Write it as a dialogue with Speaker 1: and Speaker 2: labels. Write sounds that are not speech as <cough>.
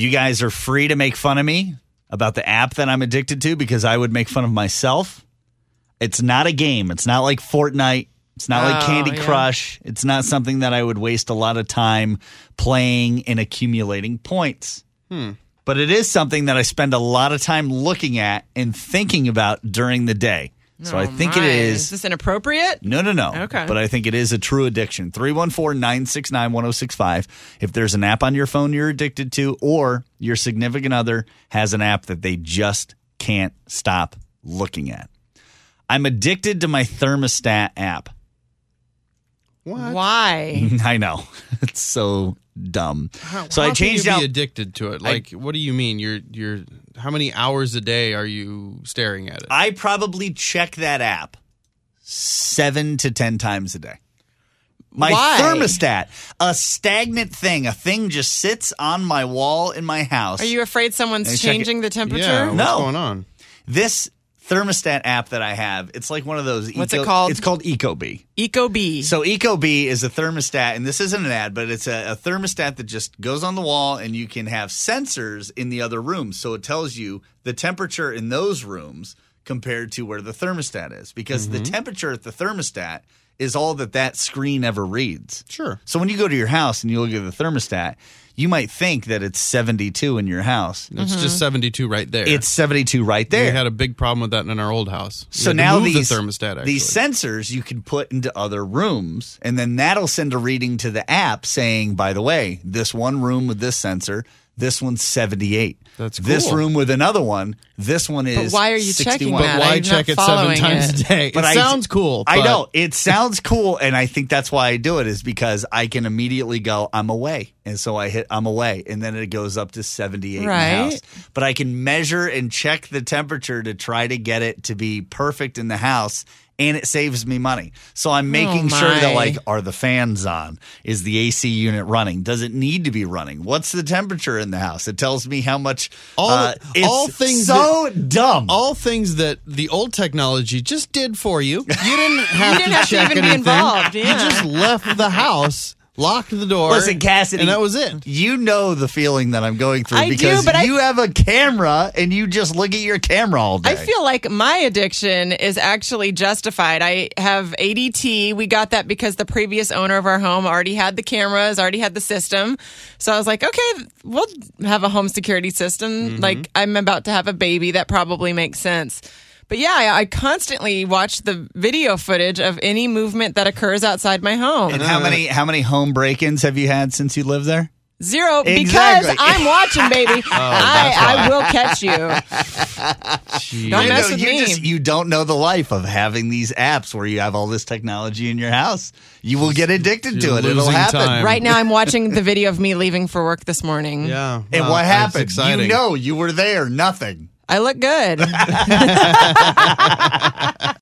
Speaker 1: You guys are free to make fun of me about the app that I'm addicted to because I would make fun of myself. It's not a game. It's not like Fortnite. It's not like
Speaker 2: Oh,
Speaker 1: Candy
Speaker 2: yeah.
Speaker 1: Crush. It's not something that I would waste a lot of time playing and accumulating points. Hmm. But it is something that I spend a lot of time looking at and thinking about during the day. So I
Speaker 2: Oh,
Speaker 1: think
Speaker 2: my.
Speaker 1: it
Speaker 2: Is
Speaker 1: is.
Speaker 2: this inappropriate?
Speaker 1: No, no, no.
Speaker 2: Okay.
Speaker 1: But I think it is a true addiction. 314 969 1065. If there's an app on your phone you're addicted to, or your significant other has an app that they just can't stop looking at. I'm addicted to my thermostat app.
Speaker 3: What?
Speaker 2: Why? <laughs>
Speaker 1: I know. <laughs> It's so dumb. so
Speaker 3: How
Speaker 1: I changed
Speaker 3: can you
Speaker 1: out.
Speaker 3: be addicted to it. Like, what do you mean? You're you're how many hours a day are you staring at it?
Speaker 1: I probably check that app seven to 10 times a day. My
Speaker 2: Why?
Speaker 1: thermostat, a stagnant thing, a thing just sits on my wall in my house.
Speaker 2: Are you afraid someone's
Speaker 1: Let me check it.
Speaker 2: changing the temperature?
Speaker 3: yeah, what's
Speaker 1: No.
Speaker 3: going on?
Speaker 1: this thermostat app that I have, it's like one of those.
Speaker 2: What's
Speaker 1: Eco-
Speaker 2: it called?
Speaker 1: It's called EcoBee.
Speaker 2: Ecobee.
Speaker 1: So EcoBee is a thermostat, and this isn't an ad, but it's a, a thermostat that just goes on the wall, and you can have sensors in the other rooms, so it tells you the temperature in those rooms compared to where the thermostat is, because the mm-hmm. temperature at the thermostat is all that that screen ever reads.
Speaker 3: Sure.
Speaker 1: So when you go to your house and you look at the thermostat, you might think that it's 72 in your house.
Speaker 3: It's just mm-hmm. 72 right there.
Speaker 1: It's 72 right there.
Speaker 3: we had a big problem with that in our old house. We
Speaker 1: So now these
Speaker 3: the thermostat actually.
Speaker 1: these sensors you can put into other rooms, and then that'll send a reading to the app saying, "By the way, this one room with this sensor, this one's seventy eight.
Speaker 3: That's
Speaker 1: This room with another one, this one is."
Speaker 2: why are you checking that?
Speaker 3: but why
Speaker 2: I'm
Speaker 3: check it seven times
Speaker 2: it.
Speaker 3: a day?
Speaker 1: But
Speaker 3: it
Speaker 1: I-
Speaker 3: sounds cool.
Speaker 1: I know it sounds cool, and I think that's why I do it is because I can immediately go, I'm away, and so I hit I'm away, and then it goes up to 78 in the
Speaker 2: Right.
Speaker 1: house. But I can measure and check the temperature to try to get it to be perfect in the house. And it saves me money. So I'm making sure that,
Speaker 2: Oh,
Speaker 1: like, are the fans on? Is the AC unit running? Does it need to be running? What's the temperature in the house? It tells me how much.
Speaker 3: All-
Speaker 1: uh, it's
Speaker 3: all things
Speaker 1: so dumb.
Speaker 3: all things that the old technology just did for you. You didn't <laughs> have
Speaker 2: didn't
Speaker 3: to
Speaker 2: have to
Speaker 3: check
Speaker 2: even be
Speaker 3: anything.
Speaker 2: involved,
Speaker 3: You just left the house, locked the door.
Speaker 1: Listen, Cassiday,
Speaker 3: and that was it.
Speaker 1: You know the feeling that I'm going through
Speaker 2: I do,
Speaker 1: because
Speaker 2: but I-
Speaker 1: you have a camera and you just look at your camera all day.
Speaker 2: I feel like my addiction is actually justified. I have ADT. We got that because the previous owner of our home already had the cameras, already had the system. So I was like, okay, we'll have a home security system.
Speaker 1: Mm-hmm.
Speaker 2: Like I'm about to have a baby. That probably makes sense. But yeah, I, I constantly watch the video footage of any movement that occurs outside my home.
Speaker 1: and how many how many home break-ins have you had since you lived there?
Speaker 2: Zero because I'm watching, baby. <laughs>
Speaker 1: Oh,
Speaker 2: I, I will catch you. Don't
Speaker 1: I
Speaker 2: mess
Speaker 1: know,
Speaker 2: with
Speaker 1: you
Speaker 2: me.
Speaker 1: just you don't know the life of having these apps where you have all this technology in your house. You will get addicted to
Speaker 3: You're
Speaker 1: it. It'll
Speaker 3: losing
Speaker 1: happen.
Speaker 3: time.
Speaker 2: Right now, I'm <laughs> watching the video of me leaving for work this morning.
Speaker 3: Yeah.
Speaker 1: And
Speaker 3: Wow,
Speaker 1: what
Speaker 3: that's
Speaker 1: happened?
Speaker 3: Exciting.
Speaker 1: You know you were there. Nothing.
Speaker 2: I look good. <laughs> <laughs>